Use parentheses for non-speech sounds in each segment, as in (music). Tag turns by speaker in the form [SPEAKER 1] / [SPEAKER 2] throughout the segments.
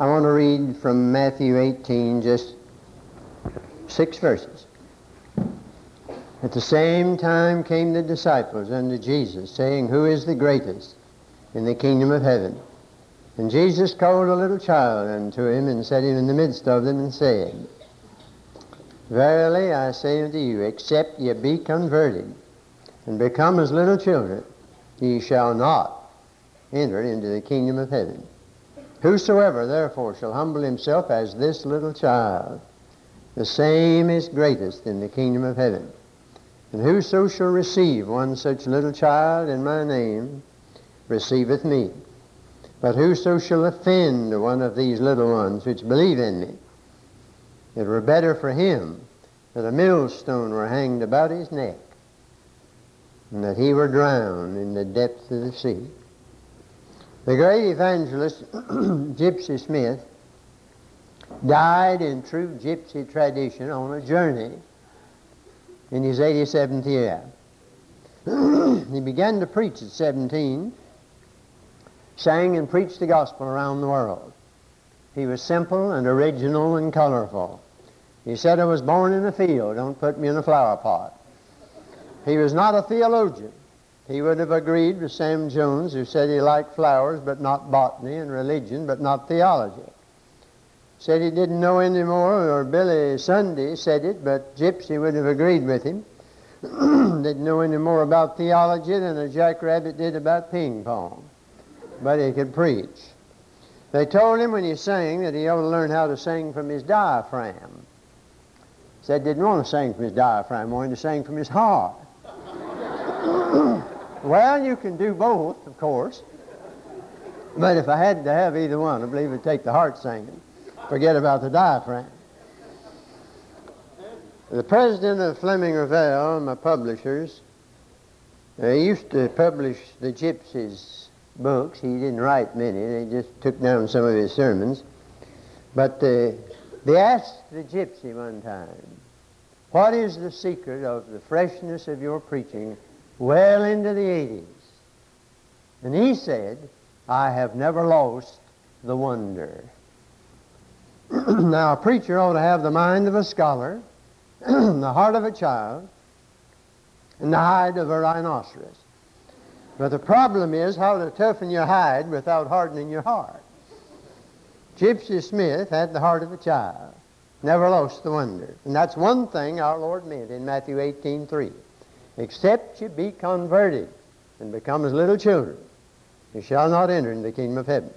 [SPEAKER 1] I want to read from Matthew 18, just six verses. At the same time came the disciples unto Jesus, saying, Who is the greatest in the kingdom of heaven? And Jesus called a little child unto him, and set him in the midst of them, and said, Verily I say unto you, except ye be converted, and become as little children, ye shall not enter into the kingdom of heaven. Whosoever therefore shall humble himself as this little child, the same is greatest in the kingdom of heaven. And whoso shall receive one such little child in my name receiveth me. But whoso shall offend one of these little ones which believe in me, it were better for him that a millstone were hanged about his neck and that he were drowned in the depths of the sea. The great evangelist (clears throat) Gypsy Smith died in true gypsy tradition on a journey in his 87th year. (clears throat) he began to preach at 17, sang and preached the gospel around the world. He was simple and original and colorful. He said, I was born in a field, don't put me in a flower pot. He was not a theologian. He would have agreed with Sam Jones, who said he liked flowers but not botany, and religion but not theology. Said he didn't know any more, or Billy Sunday said it, but Gypsy would have agreed with him. (clears throat) didn't know any more about theology than a jackrabbit did about ping pong. But he could preach. They told him when he sang that he ought to learn how to sing from his diaphragm. Said didn't want to sing from his diaphragm, wanted to sing from his heart. (clears throat) well, you can do both, of course. But if I had to have either one, I believe it'd take the heart singing. Forget about the diaphragm. The president of Fleming Revell, my publishers, they used to publish the Gypsies books. He didn't write many. They just took down some of his sermons. But uh, they asked the gypsy one time, What is the secret of the freshness of your preaching well into the 80s? And he said, I have never lost the wonder. (clears throat) now, a preacher ought to have the mind of a scholar, (clears throat) the heart of a child, and the hide of a rhinoceros. But the problem is how to toughen your hide without hardening your heart. Gypsy Smith had the heart of a child, never lost the wonder. And that's one thing our Lord meant in Matthew 18:3. Except you be converted and become as little children, you shall not enter into the kingdom of heaven.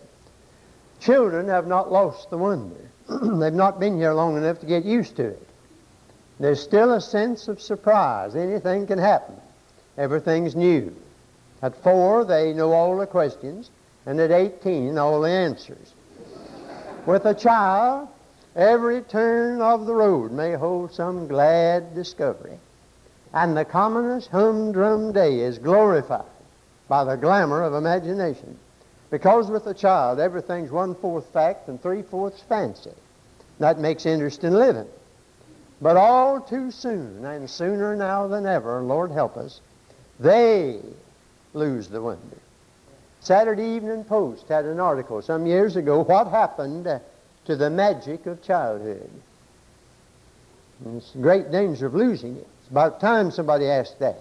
[SPEAKER 1] Children have not lost the wonder. (clears throat) They've not been here long enough to get used to it. There's still a sense of surprise. Anything can happen. Everything's new. At four, they know all the questions, and at 18, all the answers. With a child, every turn of the road may hold some glad discovery. And the commonest humdrum day is glorified by the glamour of imagination. Because with a child, everything's one fourth fact and three fourths fancy. That makes interesting living. But all too soon, and sooner now than ever, Lord help us, they lose the wonder. Saturday Evening Post had an article some years ago, What Happened to the Magic of Childhood? And it's great danger of losing it. About time somebody asked that.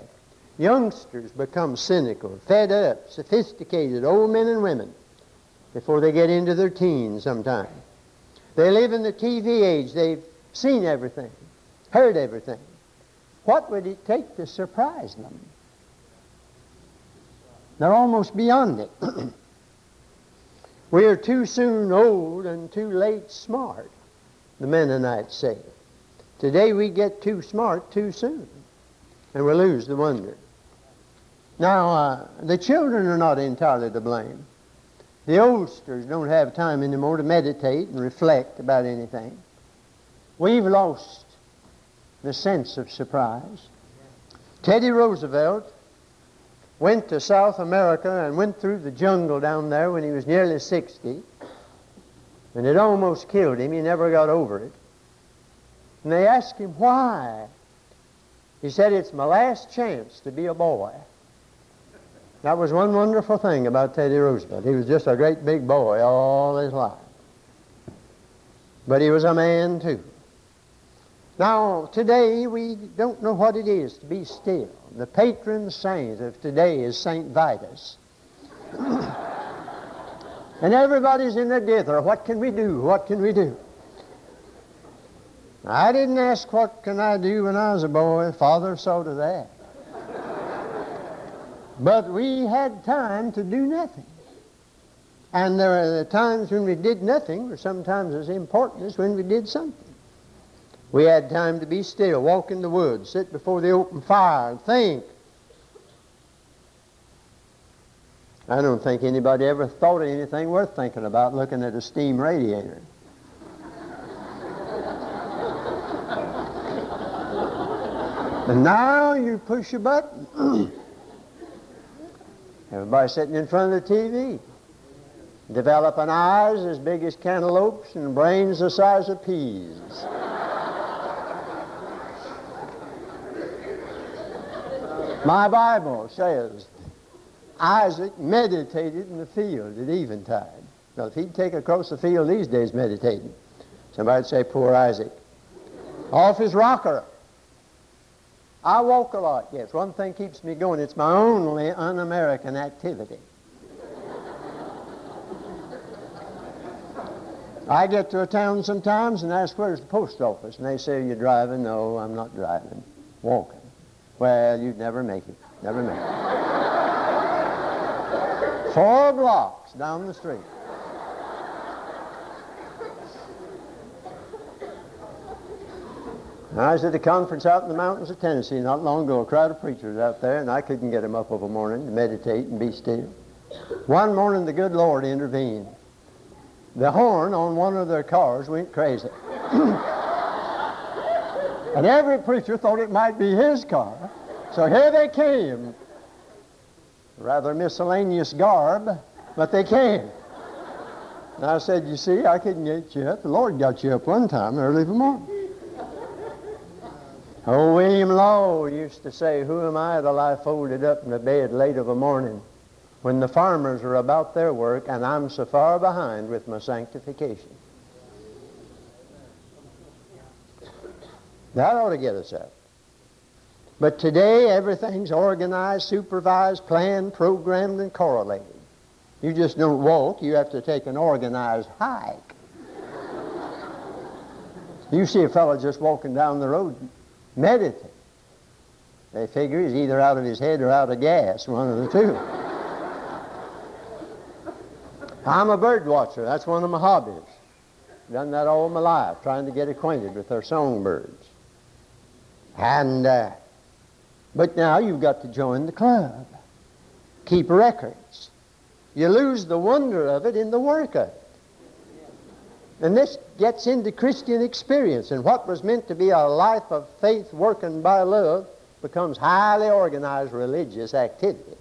[SPEAKER 1] Youngsters become cynical, fed up, sophisticated, old men and women, before they get into their teens sometime. They live in the TV age. They've seen everything, heard everything. What would it take to surprise them? They're almost beyond it. (clears throat) we are too soon old and too late smart, the Mennonites say. Today we get too smart too soon, and we lose the wonder. Now, uh, the children are not entirely to blame. The oldsters don't have time anymore to meditate and reflect about anything. We've lost the sense of surprise. Teddy Roosevelt went to South America and went through the jungle down there when he was nearly 60. And it almost killed him. He never got over it. And they asked him why. He said, It's my last chance to be a boy. That was one wonderful thing about Teddy Roosevelt. He was just a great big boy all his life. but he was a man too. Now, today we don't know what it is to be still. The patron saint of today is St. Vitus. (coughs) and everybody's in a dither. What can we do? What can we do? I didn't ask what can I do when I was a boy. Father saw to that. but we had time to do nothing. And there are the times when we did nothing were sometimes as important as when we did something. We had time to be still, walk in the woods, sit before the open fire, and think. I don't think anybody ever thought of anything worth thinking about looking at a steam radiator. And now you push a button. (clears throat) Everybody sitting in front of the TV. Developing eyes as big as cantaloupes and brains the size of peas. My Bible says Isaac meditated in the field at eventide. Now, if he'd take across the field these days meditating, somebody'd say, poor Isaac. Off his rocker. I walk a lot, yes. One thing keeps me going. It's my only un-American activity. I get to a town sometimes and ask, where's the post office? And they say, you're driving? No, I'm not driving. Walking. Well, you'd never make it. Never make it. (laughs) Four blocks down the street. I was at a conference out in the mountains of Tennessee not long ago, a crowd of preachers out there, and I couldn't get them up of a morning to meditate and be still. One morning, the good Lord intervened. The horn on one of their cars went crazy. (coughs) and every preacher thought it might be his car. So here they came. Rather miscellaneous garb, but they came. And I said, You see, I couldn't get you up. The Lord got you up one time early in the morning. Oh, William Law used to say, Who am I that lie folded up in the bed late of a morning when the farmers are about their work and I'm so far behind with my sanctification? That ought to get us up. But today, everything's organized, supervised, planned, programmed, and correlated. You just don't walk, you have to take an organized hike. you see a fellow just walking down the road meditate. They figure he's either out of his head or out of gas, one of the two. I'm a bird watcher. That's one of my hobbies. Done that all my life, trying to get acquainted with their songbirds. And, uh, but now you've got to join the club. Keep records. You lose the wonder of it in the work of it. And this gets into Christian experience, and what was meant to be a life of faith working by love becomes highly organized religious activity.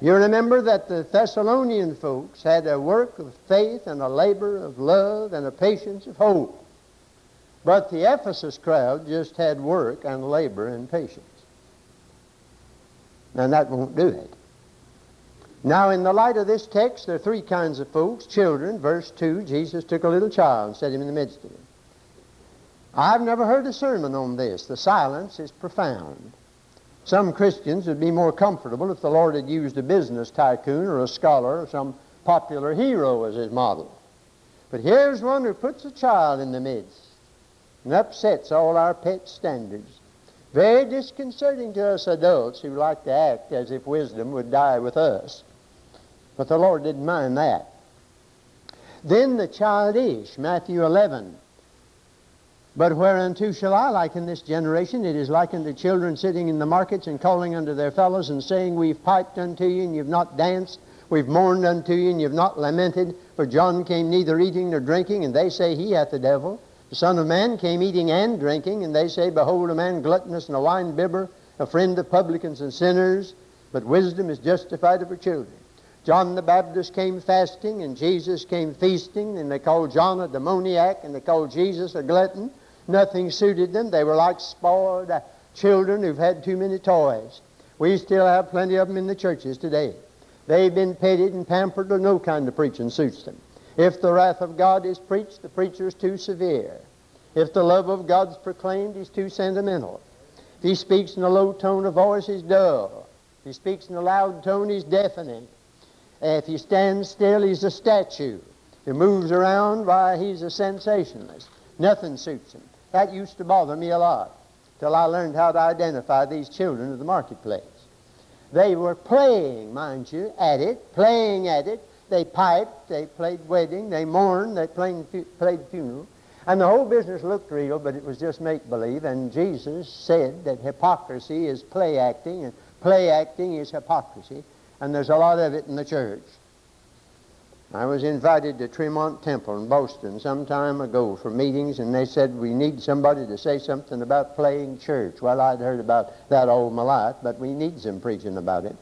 [SPEAKER 1] You remember that the Thessalonian folks had a work of faith and a labor of love and a patience of hope. But the Ephesus crowd just had work and labor and patience. And that won't do it. Now, in the light of this text, there are three kinds of folks. Children, verse 2, Jesus took a little child and set him in the midst of them. I've never heard a sermon on this. The silence is profound. Some Christians would be more comfortable if the Lord had used a business tycoon or a scholar or some popular hero as his model. But here's one who puts a child in the midst and upsets all our pet standards. Very disconcerting to us adults who like to act as if wisdom would die with us. But the Lord didn't mind that. Then the childish, Matthew 11. But whereunto shall I liken this generation? It is like unto children sitting in the markets and calling unto their fellows and saying, We've piped unto you and you've not danced. We've mourned unto you and you've not lamented. For John came neither eating nor drinking, and they say he hath the devil. The Son of Man came eating and drinking, and they say, Behold, a man gluttonous and a wine bibber, a friend of publicans and sinners. But wisdom is justified of her children. John the Baptist came fasting, and Jesus came feasting, and they called John a demoniac, and they called Jesus a glutton. Nothing suited them. They were like spoiled children who've had too many toys. We still have plenty of them in the churches today. They've been petted and pampered, but no kind of preaching suits them. If the wrath of God is preached, the preacher is too severe. If the love of God is proclaimed, he's too sentimental. If he speaks in a low tone of voice, he's dull. If he speaks in a loud tone, he's deafening. If he stands still, he's a statue. If he moves around, why, he's a sensationalist. Nothing suits him. That used to bother me a lot till I learned how to identify these children of the marketplace. They were playing, mind you, at it, playing at it. They piped, they played wedding, they mourned, they played, played funeral. And the whole business looked real, but it was just make believe. And Jesus said that hypocrisy is play acting, and play acting is hypocrisy. And there's a lot of it in the church. I was invited to Tremont Temple in Boston some time ago for meetings, and they said we need somebody to say something about playing church. Well, I'd heard about that all my life, but we need some preaching about it.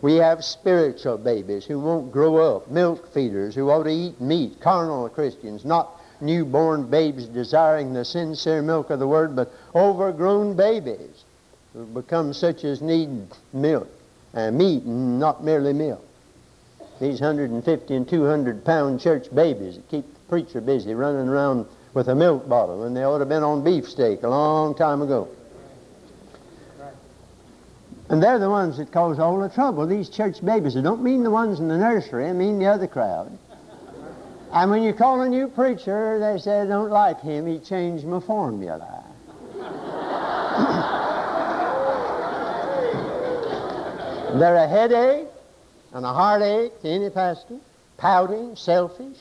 [SPEAKER 1] We have spiritual babies who won't grow up, milk feeders who ought to eat meat, carnal Christians, not newborn babes desiring the sincere milk of the Word, but overgrown babies who become such as need milk, uh, meat, and not merely milk. These 150 and 200 pound church babies that keep the preacher busy running around with a milk bottle when they ought to have been on beefsteak a long time ago. And they're the ones that cause all the trouble. These church babies. I don't mean the ones in the nursery. I mean the other crowd. And when you call a new preacher, they say, I don't like him. He changed my formula. They're a headache and a heartache to any pastor, pouting, selfish,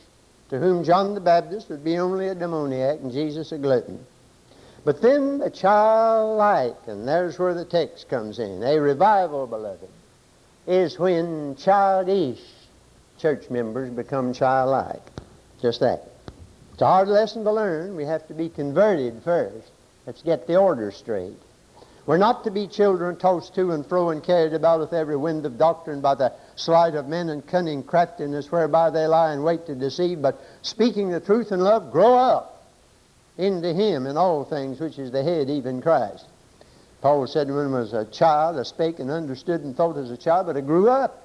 [SPEAKER 1] to whom John the Baptist would be only a demoniac and Jesus a glutton. But then the childlike, and there's where the text comes in. A revival, beloved, is when childish church members become childlike. Just that. It's a hard lesson to learn. We have to be converted first. Let's get the order straight. We're not to be children tossed to and fro and carried about with every wind of doctrine by the sleight of men and cunning craftiness whereby they lie in wait to deceive, but speaking the truth in love, grow up into Him in all things, which is the head, even Christ. Paul said when he was a child, I spake and understood and thought as a child, but I grew up.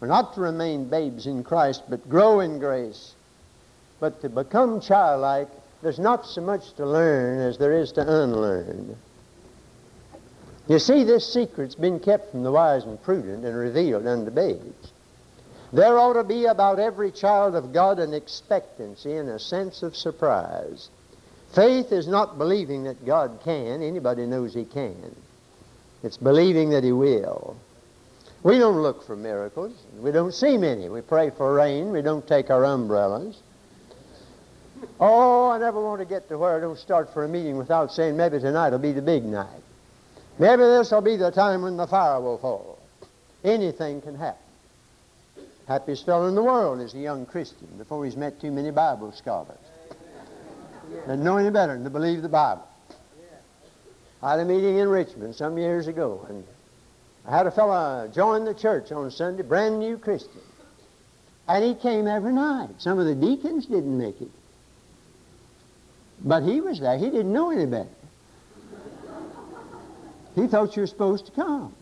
[SPEAKER 1] We're not to remain babes in Christ, but grow in grace. But to become childlike, there's not so much to learn as there is to unlearn. You see, this secret's been kept from the wise and prudent and revealed unto babes. There ought to be about every child of God an expectancy and a sense of surprise. Faith is not believing that God can. Anybody knows He can. It's believing that He will. We don't look for miracles. We don't see many. We pray for rain. We don't take our umbrellas. Oh, I never want to get to where I don't start for a meeting without saying maybe tonight will be the big night. Maybe this will be the time when the fire will fall. Anything can happen. Happiest fellow in the world is a young Christian before he's met too many Bible scholars. Doesn't know any better than to believe the Bible. I had a meeting in Richmond some years ago, and I had a fellow join the church on Sunday, brand new Christian. And he came every night. Some of the deacons didn't make it. But he was there. He didn't know any better. He thought you were supposed to come.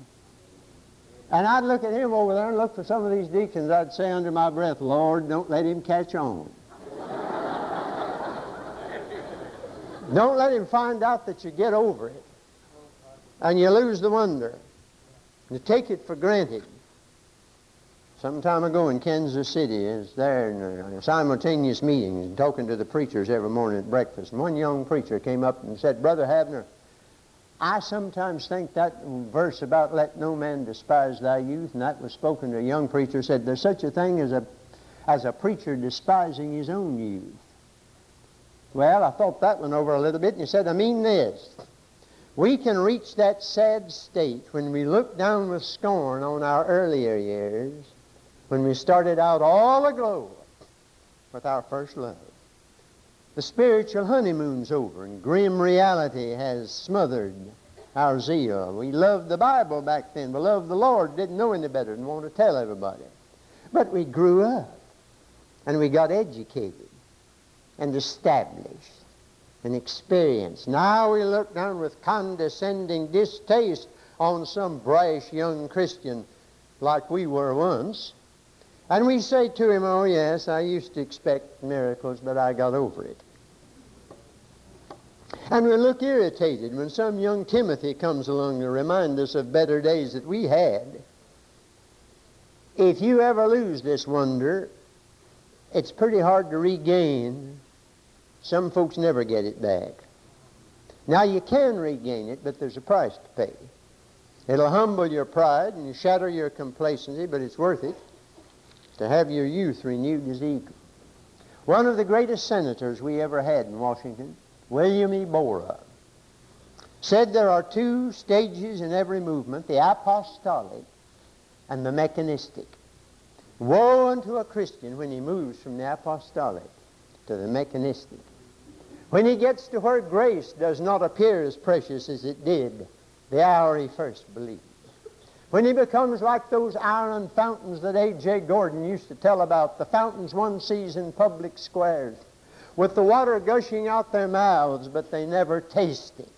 [SPEAKER 1] And I'd look at him over there and look for some of these deacons. I'd say under my breath, Lord, don't let him catch on. (laughs) don't let him find out that you get over it. And you lose the wonder. You take it for granted. Some time ago in Kansas City, I was there in uh, a simultaneous meeting talking to the preachers every morning at breakfast. And one young preacher came up and said, Brother Havner, I sometimes think that verse about let no man despise thy youth, and that was spoken to a young preacher, said there's such a thing as a, as a preacher despising his own youth. Well, I thought that one over a little bit, and he said, I mean this. We can reach that sad state when we look down with scorn on our earlier years, when we started out all aglow with our first love. The spiritual honeymoon's over, and grim reality has smothered our zeal. We loved the Bible back then. We loved the Lord, didn't know any better, and want to tell everybody. But we grew up, and we got educated, and established, and experienced. Now we look down with condescending distaste on some brash young Christian like we were once. And we say to him, Oh, yes, I used to expect miracles, but I got over it. And we look irritated when some young Timothy comes along to remind us of better days that we had. If you ever lose this wonder, it's pretty hard to regain. Some folks never get it back. Now, you can regain it, but there's a price to pay. It'll humble your pride and shatter your complacency, but it's worth it to have your youth renewed as eagle. One of the greatest senators we ever had in Washington William E. Borah, said there are two stages in every movement, the apostolic and the mechanistic. Woe unto a Christian when he moves from the apostolic to the mechanistic. When he gets to where grace does not appear as precious as it did the hour he first believed. When he becomes like those iron fountains that A.J. Gordon used to tell about, the fountains one sees in public squares with the water gushing out their mouths, but they never taste it.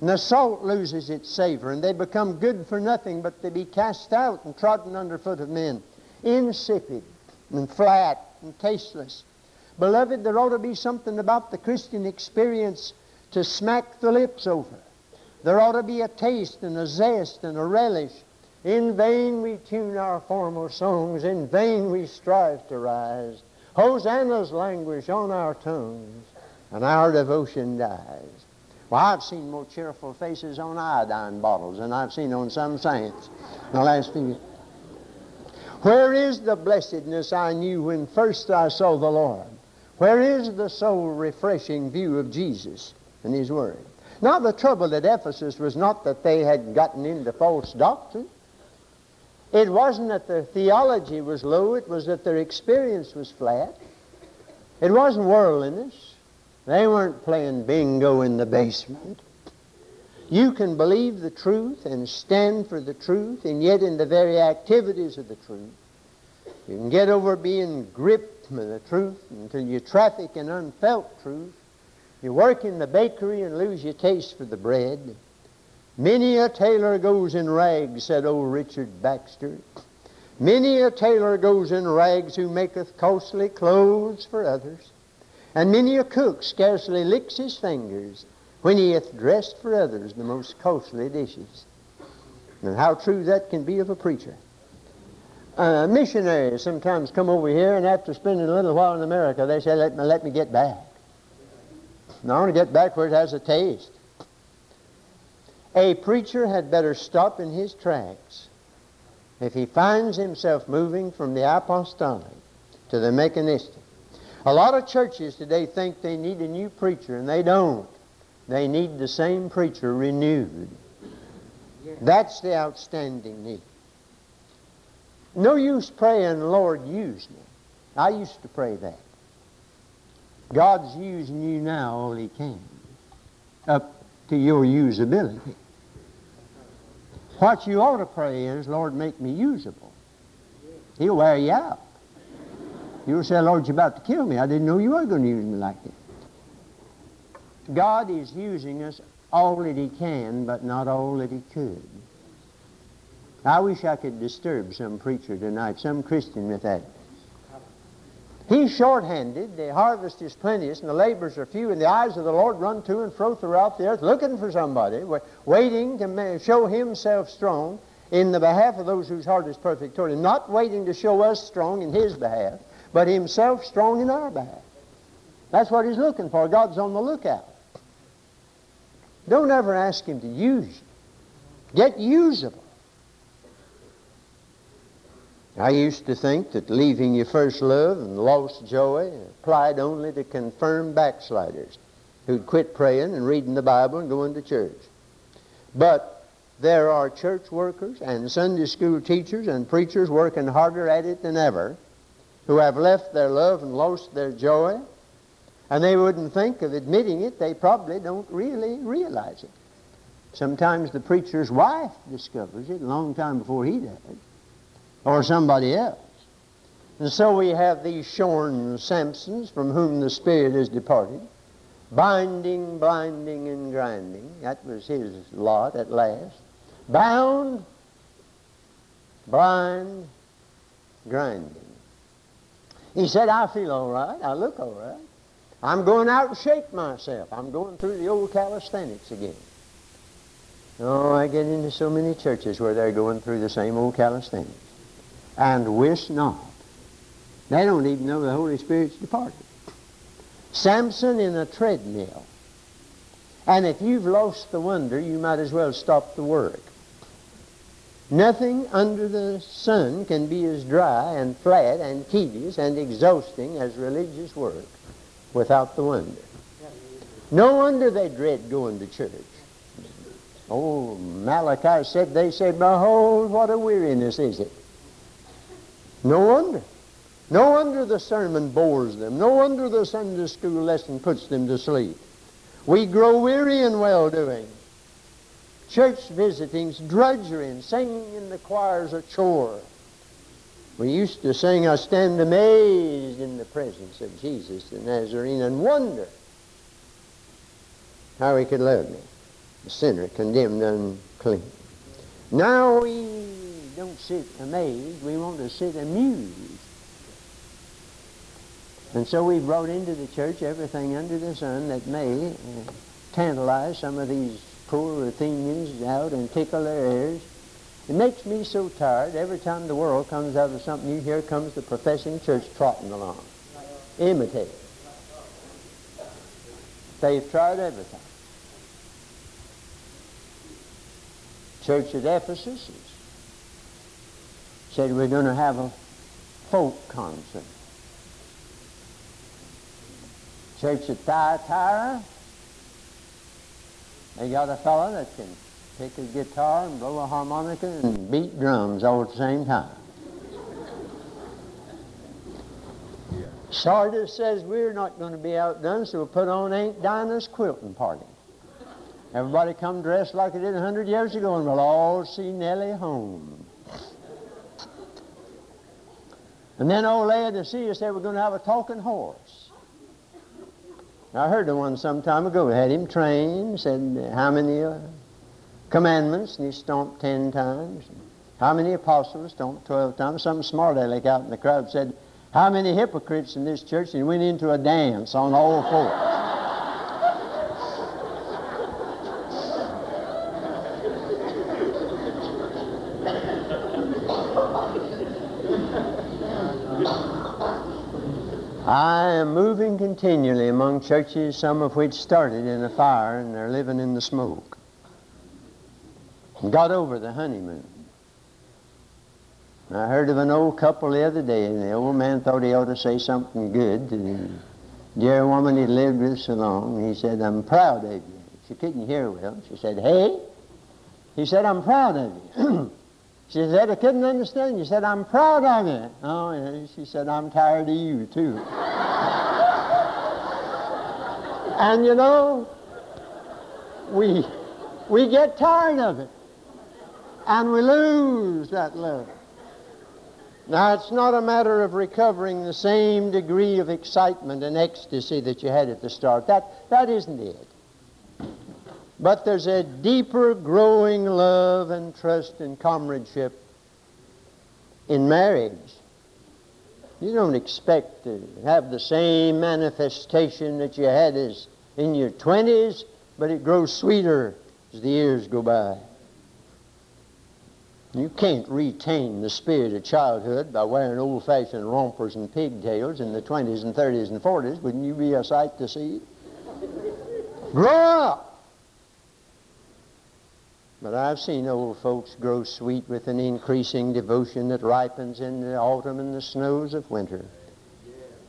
[SPEAKER 1] And the salt loses its savor, and they become good for nothing but to be cast out and trodden under foot of men, insipid and flat and tasteless. Beloved, there ought to be something about the Christian experience to smack the lips over. There ought to be a taste and a zest and a relish. In vain we tune our formal songs, in vain we strive to rise. Hosannas languish on our tongues, and our devotion dies. Well, I've seen more cheerful faces on iodine bottles than I've seen on some saints in the last few years. Where is the blessedness I knew when first I saw the Lord? Where is the soul refreshing view of Jesus and His Word? Now, the trouble at Ephesus was not that they had gotten into false doctrine. It wasn't that their theology was low, it was that their experience was flat. It wasn't worldliness. They weren't playing bingo in the basement. You can believe the truth and stand for the truth, and yet in the very activities of the truth, you can get over being gripped with the truth until you traffic in unfelt truth. You work in the bakery and lose your taste for the bread. Many a tailor goes in rags, said old Richard Baxter. Many a tailor goes in rags who maketh costly clothes for others. And many a cook scarcely licks his fingers when he hath dressed for others the most costly dishes. And how true that can be of a preacher. Uh, missionaries sometimes come over here, and after spending a little while in America, they say, let me, let me get back. And I want to get back where it has a taste. A preacher had better stop in his tracks if he finds himself moving from the apostolic to the mechanistic. A lot of churches today think they need a new preacher, and they don't. They need the same preacher renewed. That's the outstanding need. No use praying, Lord, use me. I used to pray that. God's using you now all He can, up to your usability. What you ought to pray is, Lord, make me usable. He'll wear you out. You'll say, Lord, you're about to kill me. I didn't know you were going to use me like that. God is using us all that He can, but not all that He could. I wish I could disturb some preacher tonight, some Christian with that. He's short-handed, the harvest is plenteous, and the labors are few, and the eyes of the Lord run to and fro throughout the earth, looking for somebody, waiting to show himself strong in the behalf of those whose heart is perfect toward him, not waiting to show us strong in his behalf, but himself strong in our behalf. That's what he's looking for. God's on the lookout. Don't ever ask him to use you. Get usable. I used to think that leaving your first love and lost joy applied only to confirmed backsliders who'd quit praying and reading the Bible and going to church. But there are church workers and Sunday school teachers and preachers working harder at it than ever who have left their love and lost their joy, and they wouldn't think of admitting it. They probably don't really realize it. Sometimes the preacher's wife discovers it a long time before he does or somebody else. And so we have these shorn Samsons from whom the Spirit is departed, binding, blinding, and grinding. That was his lot at last. Bound, blind, grinding. He said, I feel all right. I look all right. I'm going out and shake myself. I'm going through the old calisthenics again. Oh, I get into so many churches where they're going through the same old calisthenics. And wish not. They don't even know the Holy Spirit's departed. Samson in a treadmill. And if you've lost the wonder, you might as well stop the work. Nothing under the sun can be as dry and flat and tedious and exhausting as religious work without the wonder. No wonder they dread going to church. Oh, Malachi said, they said, Behold, what a weariness is it. No wonder. No wonder the sermon bores them. No wonder the Sunday school lesson puts them to sleep. We grow weary in well-doing. Church visitings, drudgery, singing in the choirs a chore. We used to sing, I stand amazed in the presence of Jesus the Nazarene and wonder how he could love me, a sinner condemned unclean. Now we don't sit amazed, we want to sit amused. And so we brought into the church everything under the sun that may uh, tantalize some of these poor Athenians out and tickle their ears. It makes me so tired every time the world comes out of something new. Here comes the professing church trotting along. Imitate. They've tried everything. Church at Ephesus said we're going to have a folk concert. Church at Thyatira, they got a fellow that can pick a guitar and blow a harmonica and beat drums all at the same time. Sardis says we're not going to be outdone, so we'll put on Aunt Dinah's quilting party. Everybody come dressed like they did a hundred years ago, and we'll all see Nellie home. And then old Laodicea said we're going to have a talking horse. I heard the one some time ago. Had him trained, said how many uh, commandments, and he stomped ten times. How many apostles stomped twelve times? Some smart aleck out in the crowd said, how many hypocrites in this church? And he went into a dance on all fours. I am moving continually among churches, some of which started in a fire and they're living in the smoke. Got over the honeymoon. I heard of an old couple the other day, and the old man thought he ought to say something good to the dear woman he'd lived with so long. He said, I'm proud of you. She couldn't hear well. She said, Hey? He said, I'm proud of you. (clears throat) She said, I couldn't understand. You said, I'm proud of you. Oh. She said, I'm tired of you, too. And you know, we, we get tired of it. And we lose that love. Now, it's not a matter of recovering the same degree of excitement and ecstasy that you had at the start. That, that isn't it. But there's a deeper growing love and trust and comradeship in marriage. You don't expect to have the same manifestation that you had as in your 20s, but it grows sweeter as the years go by. You can't retain the spirit of childhood by wearing old-fashioned rompers and pigtails in the 20s and 30s and 40s. Wouldn't you be a sight to see? Grow up. But I've seen old folks grow sweet with an increasing devotion that ripens in the autumn and the snows of winter.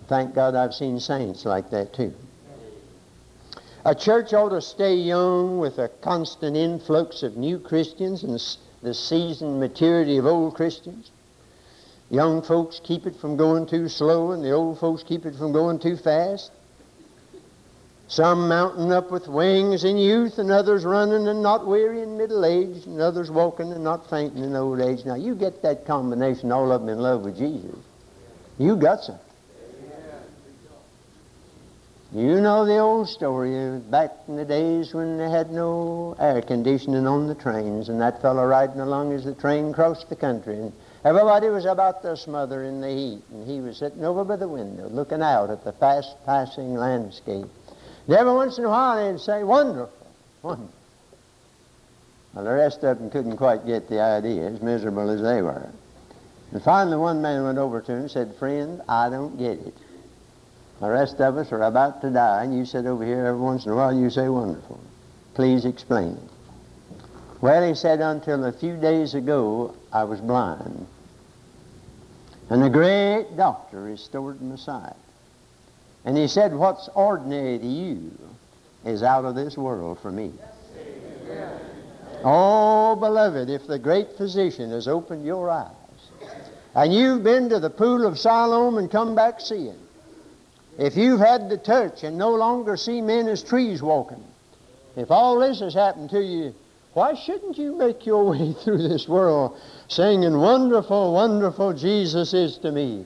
[SPEAKER 1] Thank God I've seen saints like that too. A church ought to stay young with a constant influx of new Christians and the seasoned maturity of old Christians. Young folks keep it from going too slow, and the old folks keep it from going too fast. Some mounting up with wings in youth, and others running and not weary in middle age, and others walking and not fainting in old age. Now, you get that combination, all of them in love with Jesus. You got some. You know the old story uh, back in the days when they had no air conditioning on the trains, and that fellow riding along as the train crossed the country, and Everybody was about to smother in the heat, and he was sitting over by the window looking out at the fast-passing landscape. Every once in a while they'd say, wonderful, wonderful. Well, the rest of them couldn't quite get the idea, as miserable as they were. And finally one man went over to him and said, friend, I don't get it. The rest of us are about to die, and you sit over here every once in a while you say, wonderful. Please explain it. Well, he said, until a few days ago, I was blind. And the great doctor restored my sight. And he said, what's ordinary to you is out of this world for me. Oh, beloved, if the great physician has opened your eyes, and you've been to the pool of Siloam and come back seeing, if you've had the touch and no longer see men as trees walking, if all this has happened to you, why shouldn't you make your way (laughs) through this world singing, Wonderful, wonderful Jesus is to me?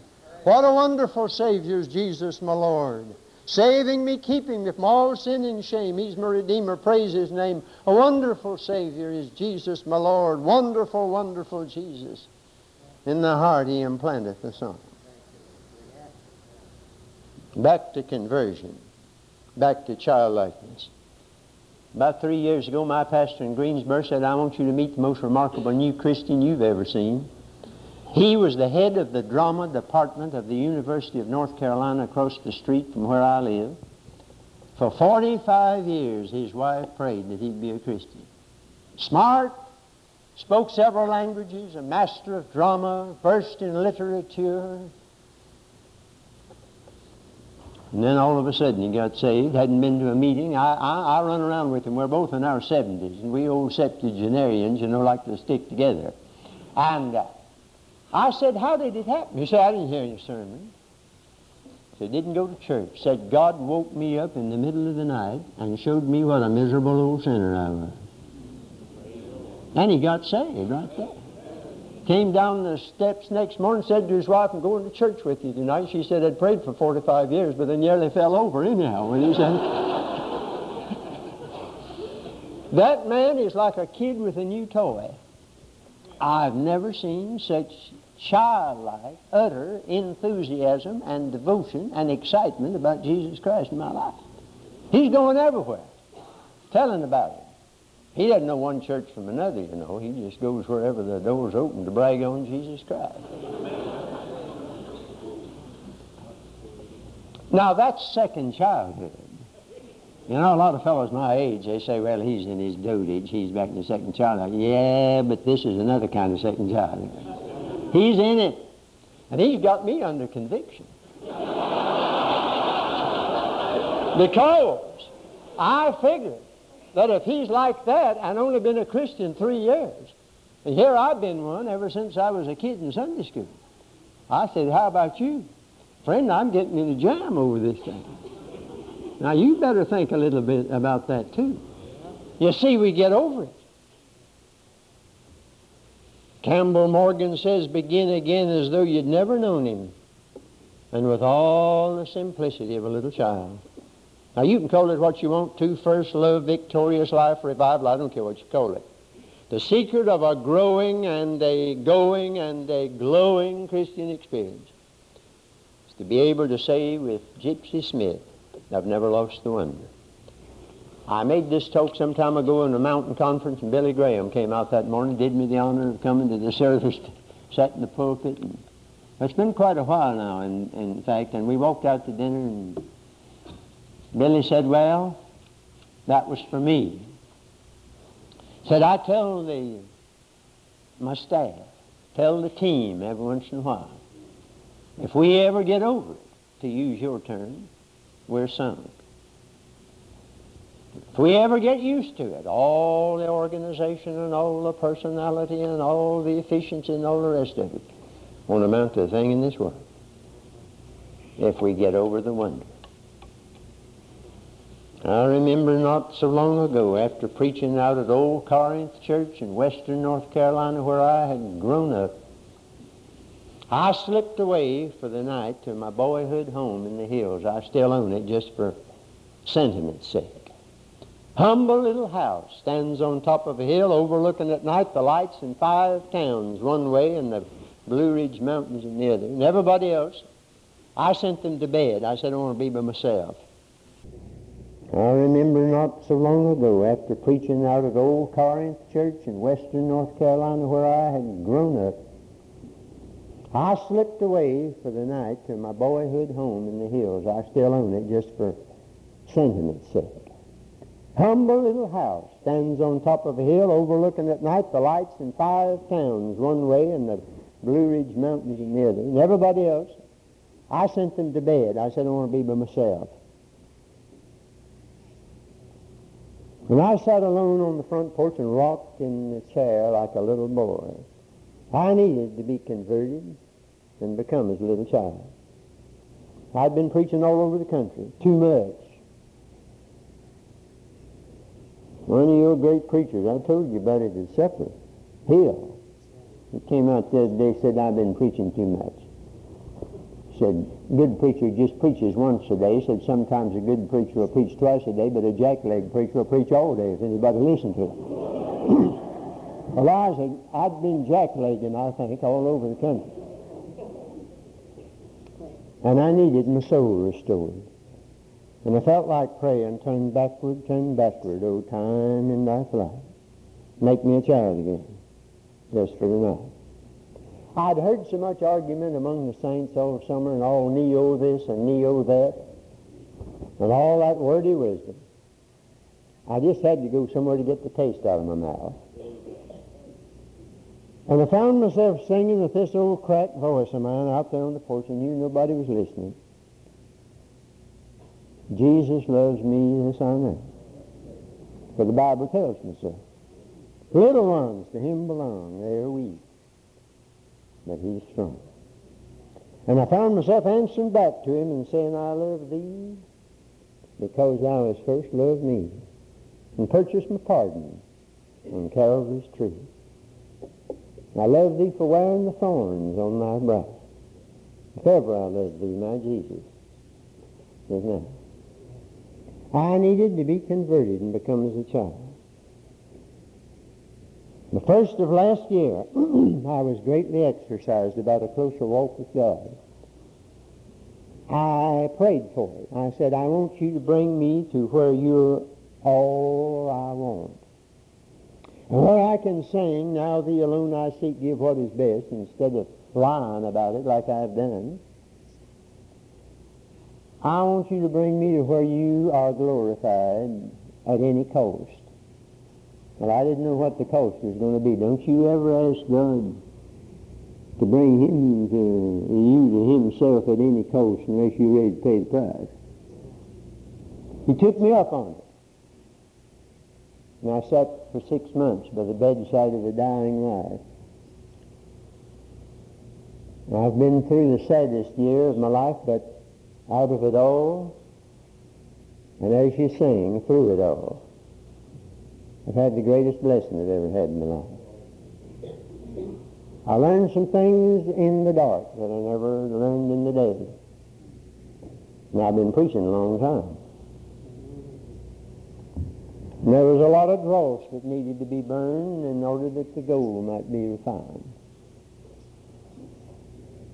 [SPEAKER 1] What a wonderful Savior is Jesus, my Lord. Saving me, keeping me from all sin and shame. He's my Redeemer. Praise His name. A wonderful Savior is Jesus, my Lord. Wonderful, wonderful Jesus. In the heart He implanteth the song. Back to conversion. Back to childlikeness. About three years ago, my pastor in Greensboro said, I want you to meet the most remarkable new Christian you've ever seen. He was the head of the drama department of the University of North Carolina across the street from where I live. For 45 years, his wife prayed that he'd be a Christian. Smart, spoke several languages, a master of drama, versed in literature, and then all of a sudden he got saved, hadn't been to a meeting. I, I, I run around with him. We're both in our 70s, and we old septuagenarians, you know, like to stick together. And uh, I said, how did it happen? He said, I didn't hear any sermon. He said, didn't go to church. Said, God woke me up in the middle of the night and showed me what a miserable old sinner I was. And he got saved right there. Came down the steps next morning, said to his wife, I'm going to church with you tonight. She said, I'd prayed for 45 years, but then nearly fell over anyhow when he said, (laughs) That man is like a kid with a new toy. I've never seen such childlike, utter enthusiasm and devotion and excitement about Jesus Christ in my life. He's going everywhere, telling about it. He doesn't know one church from another, you know. He just goes wherever the door's open to brag on Jesus Christ. Now, that's second childhood. You know, a lot of fellows my age, they say, well, he's in his dotage. He's back in the second childhood. Yeah, but this is another kind of second childhood. He's in it. And he's got me under conviction. because I figured that if he's like that and only been a Christian three years, and here I've been one ever since I was a kid in Sunday school. I said, how about you? Friend, I'm getting in a jam over this thing. Now you better think a little bit about that too. You see, we get over it. Campbell Morgan says, begin again as though you'd never known him, and with all the simplicity of a little child. Now, you can call it what you want to first love, victorious life, revival. I don't care what you call it. The secret of a growing and a going and a glowing Christian experience is to be able to say with Gypsy Smith, I've never lost the wonder. I made this talk some time ago in a mountain conference, and Billy Graham came out that morning, did me the honor of coming to the service, sat in the pulpit. And it's been quite a while now, in, in fact, and we walked out to dinner and Billy said, well, that was for me. Said, I tell the, my staff, tell the team every once in a while, if we ever get over it, to use your term, we're sunk. If we ever get used to it, all the organization and all the personality and all the efficiency and all the rest of it won't amount to a thing in this world if we get over the wonder. I remember not so long ago, after preaching out at Old Corinth Church in western North Carolina where I had grown up, I slipped away for the night to my boyhood home in the hills. I still own it just for sentiment's sake. Humble little house stands on top of a hill overlooking at night the lights in five towns one way and the Blue Ridge Mountains in the other. And everybody else, I sent them to bed. I said, I want to be by myself. I remember not so long ago, after preaching out at Old Corinth Church in western North Carolina, where I had grown up, I slipped away for the night to my boyhood home in the hills. I still own it just for sentiment's sake. Humble little house stands on top of a hill overlooking at night the lights in five towns one way and the Blue Ridge Mountains in the other. And everybody else, I sent them to bed. I said I want to be by myself. And I sat alone on the front porch and rocked in the chair like a little boy. I needed to be converted and become a little child. I'd been preaching all over the country, too much. One of your great preachers, I told you about it at supper, Hill, he came out the other day said, I've been preaching too much. Said, good preacher just preaches once a day. Said, sometimes a good preacher will preach twice a day, but a jackleg preacher will preach all day if anybody listen to him. (clears throat) Elijah, I'd been jacklegging, I think, all over the country. And I needed my soul restored. And I felt like praying, turn backward, turn backward, oh time in thy flight. Make me a child again, just for the night. I'd heard so much argument among the saints all summer and all neo this and neo that and all that wordy wisdom. I just had to go somewhere to get the taste out of my mouth. And I found myself singing with this old cracked voice of mine out there on the porch and knew nobody was listening. Jesus loves me, this I know. For the Bible tells me so. Little ones to him belong. They are weak, but he's strong. And I found myself answering back to him and saying, I love thee because thou hast first loved me and purchased my pardon on Calvary's tree. I love thee for wearing the thorns on thy brow. If ever I love thee, my Jesus, is now. I needed to be converted and become as a child. The first of last year, (clears throat) I was greatly exercised about a closer walk with God. I prayed for it. I said, I want you to bring me to where you're all I want. And I can sing, now thee alone I seek, give what is best, instead of lying about it like I've done. I want you to bring me to where you are glorified at any cost. Well, I didn't know what the cost was going to be. Don't you ever ask God to bring him to you to himself at any cost unless you're ready to pay the price. He took me up on it. And I sat for six months by the bedside of a dying wife. I've been through the saddest year of my life, but out of it all, and as you sing through it all, I've had the greatest blessing I've ever had in my life. I learned some things in the dark that I never learned in the day. And I've been preaching a long time. And there was a lot of dross that needed to be burned in order that the gold might be refined.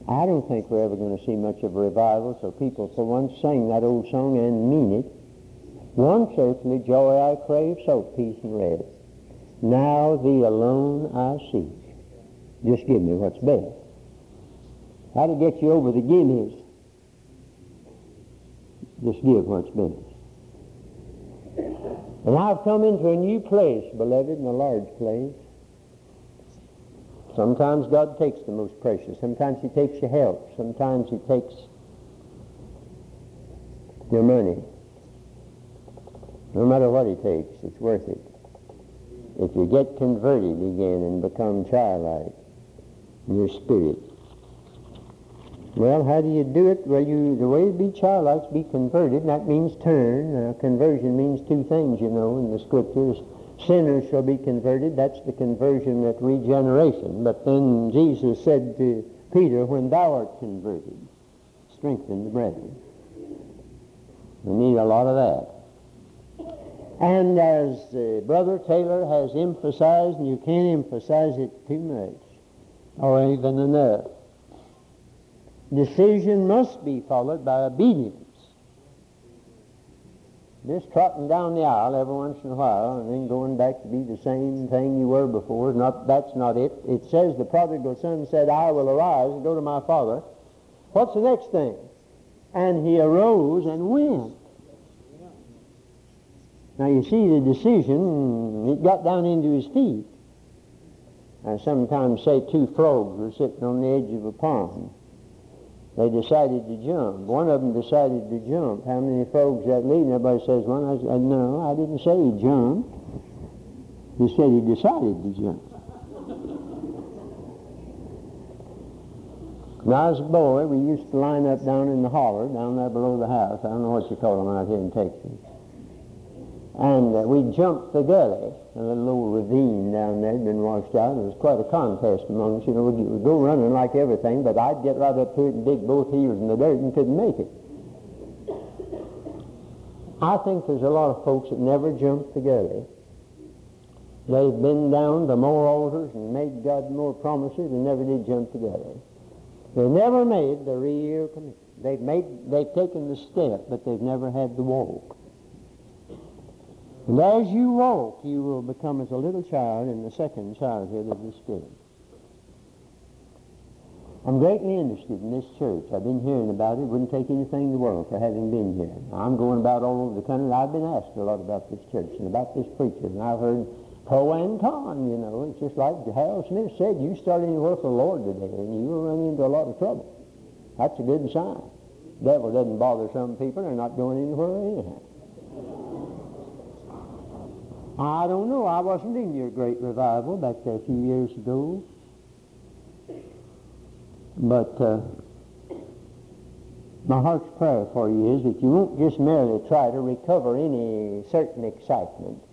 [SPEAKER 1] I don't think we're ever going to see much of a revival, so people for once sing that old song and mean it. Once earthly joy I crave, so peace and rest. Now thee alone I seek. Just give me what's best. How to get you over the gimmies? Just give what's best. And I've come into a new place, beloved, in a large place. Sometimes God takes the most precious. Sometimes he takes your health. Sometimes he takes your money. No matter what he takes, it's worth it. If you get converted again and become childlike in your spirit. Well, how do you do it? Well, you the way to be childlike be converted. That means turn. Uh, conversion means two things, you know, in the scriptures sinners shall be converted. That's the conversion at regeneration. But then Jesus said to Peter, when thou art converted, strengthen the brethren. We need a lot of that. And as uh, Brother Taylor has emphasized, and you can't emphasize it too much, or even enough. Decision must be followed by obedience. Just trotting down the aisle every once in a while and then going back to be the same thing you were before, not, that's not it. It says the prodigal son said, I will arise and go to my father. What's the next thing? And he arose and went. Now you see the decision, it got down into his feet. I sometimes say two frogs were sitting on the edge of a pond. They decided to jump. One of them decided to jump. How many folks that lead? And everybody says, well, I said, no, I didn't say he jumped. He said he decided to jump. When I was a boy, we used to line up down in the holler, down there below the house. I don't know what you call them out here in Texas. And uh, we jumped the gully, a little old ravine down there had been washed out. It was quite a contest among us. You know, we'd, go running like everything, but I'd get right up to it and dig both heels in the dirt and couldn't make it. I think there's a lot of folks that never jumped the gully. They've been down to more altars and made God more promises and never did jump the gully. They never made the real commitment. They've made, they've taken the step, but they've never had the walk. And as you walk, you will become as a little child in the second childhood of the Spirit. I'm greatly interested in this church. I've been hearing about it. Wouldn't take anything in the world for having been here. I'm going about all over the country. I've been asked a lot about this church and about this preacher, and I've heard pro and con, you know. It's just like Harold Smith said, you start anywhere for the Lord today, and you will run into a lot of trouble. That's a good sign. Devil doesn't bother some people. They're not going anywhere anyhow. I don't know. I wasn't in your great revival back there a few years ago. But uh, my heart's prayer for you is that you won't just merely try to recover any certain excitement,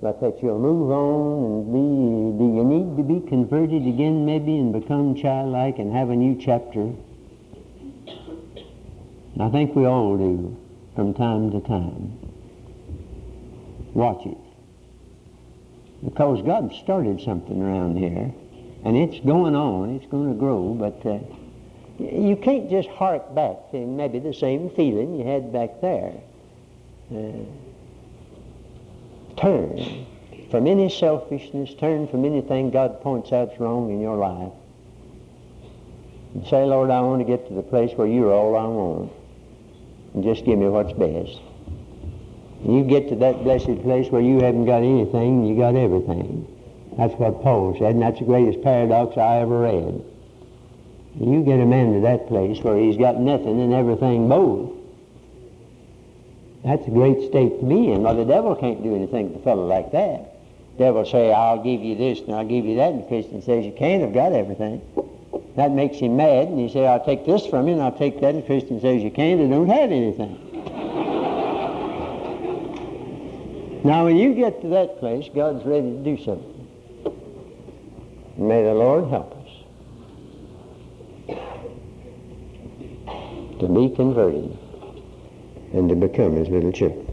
[SPEAKER 1] but that you'll move on and be, do you need to be converted again maybe and become childlike and have a new chapter? I think we all do from time to time. Watch it. Because God started something around here, and it's going on, it's going to grow, but uh, you can't just hark back to maybe the same feeling you had back there. Uh, turn from any selfishness, turn from anything God points out's wrong in your life. And say, Lord, I want to get to the place where you're all I want. And just give me what's best. You get to that blessed place where you haven't got anything, you got everything. That's what Paul said, and that's the greatest paradox I ever read. You get a man to that place where he's got nothing and everything both. That's a great state to be in. Well, the devil can't do anything to a fellow like that. The devil say, I'll give you this and I'll give you that, and the Christian says, you can't, I've got everything. That makes him mad, and he say, I'll take this from you, and I'll take that, and the Christian says, you can't, I don't have anything. Now, when you get to that place, God's ready to do something. May the Lord help us to be converted and to become His little children.